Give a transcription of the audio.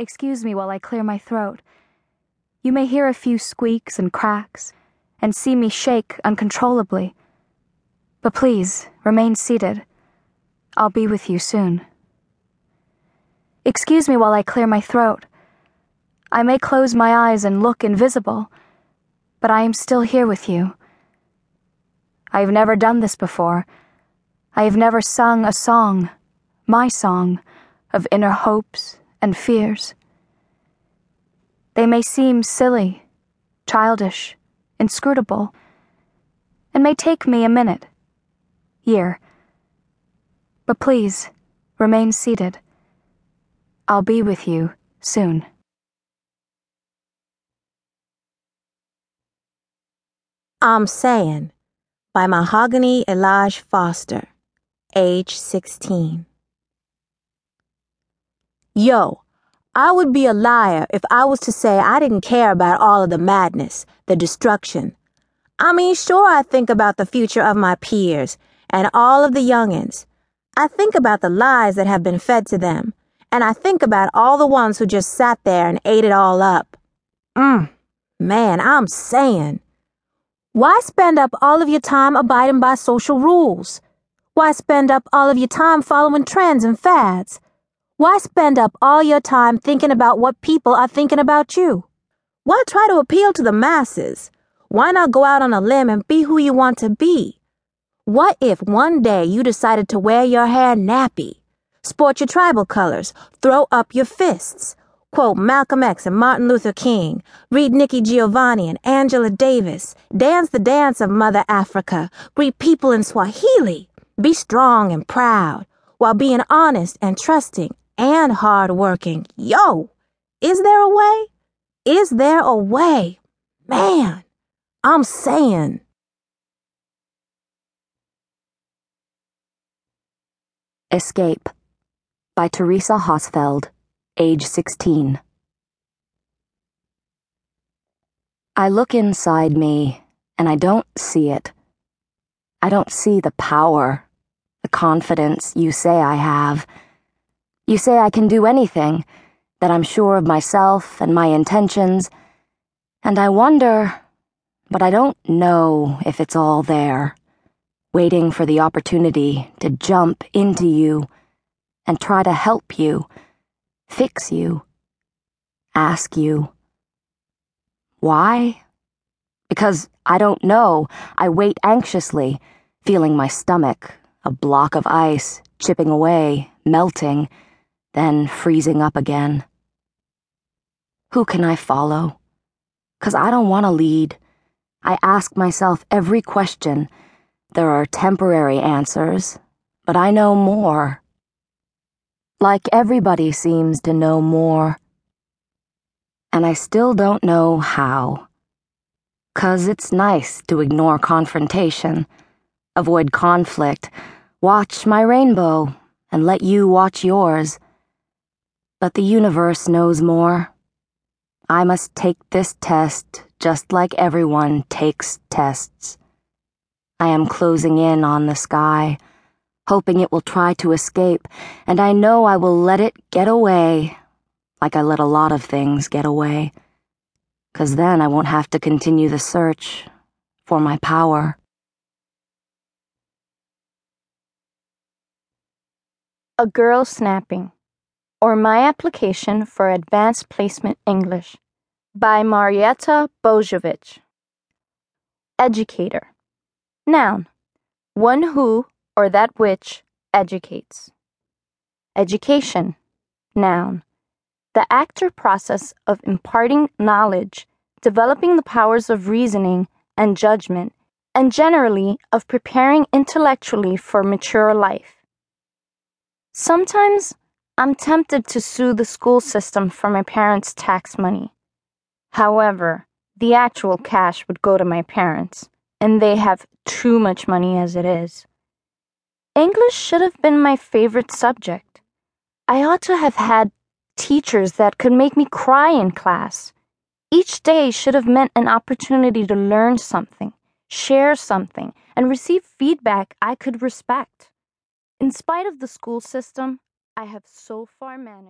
Excuse me while I clear my throat. You may hear a few squeaks and cracks, and see me shake uncontrollably. But please, remain seated. I'll be with you soon. Excuse me while I clear my throat. I may close my eyes and look invisible, but I am still here with you. I have never done this before. I have never sung a song, my song, of inner hopes and fears. They may seem silly, childish, inscrutable, and may take me a minute, year. But please, remain seated. I'll be with you soon. I'm Saying by Mahogany Elijah Foster, age 16. Yo, I would be a liar if I was to say I didn't care about all of the madness, the destruction. I mean, sure, I think about the future of my peers and all of the youngins. I think about the lies that have been fed to them, and I think about all the ones who just sat there and ate it all up. Mmm, man, I'm saying. Why spend up all of your time abiding by social rules? Why spend up all of your time following trends and fads? Why spend up all your time thinking about what people are thinking about you? Why try to appeal to the masses? Why not go out on a limb and be who you want to be? What if one day you decided to wear your hair nappy, sport your tribal colors, throw up your fists, quote Malcolm X and Martin Luther King, read Nikki Giovanni and Angela Davis, dance the dance of Mother Africa, greet people in Swahili, be strong and proud, while being honest and trusting and hardworking. Yo, is there a way? Is there a way? Man, I'm saying. Escape by Teresa Hosfeld, age 16. I look inside me and I don't see it. I don't see the power, the confidence you say I have you say I can do anything, that I'm sure of myself and my intentions, and I wonder, but I don't know if it's all there, waiting for the opportunity to jump into you and try to help you, fix you, ask you. Why? Because I don't know. I wait anxiously, feeling my stomach, a block of ice, chipping away, melting then freezing up again. Who can I follow? Cause I don't want to lead. I ask myself every question. There are temporary answers, but I know more. Like everybody seems to know more. And I still don't know how. Cause it's nice to ignore confrontation, avoid conflict, watch my rainbow, and let you watch yours. But the universe knows more. I must take this test just like everyone takes tests. I am closing in on the sky, hoping it will try to escape, and I know I will let it get away, like I let a lot of things get away. Cause then I won't have to continue the search for my power. A girl snapping or My Application for Advanced Placement English by Marietta Bojovic. Educator. Noun. One who or that which educates. Education. Noun. The act or process of imparting knowledge, developing the powers of reasoning and judgment, and generally of preparing intellectually for mature life. Sometimes I'm tempted to sue the school system for my parents' tax money. However, the actual cash would go to my parents, and they have too much money as it is. English should have been my favorite subject. I ought to have had teachers that could make me cry in class. Each day should have meant an opportunity to learn something, share something, and receive feedback I could respect. In spite of the school system, I have so far managed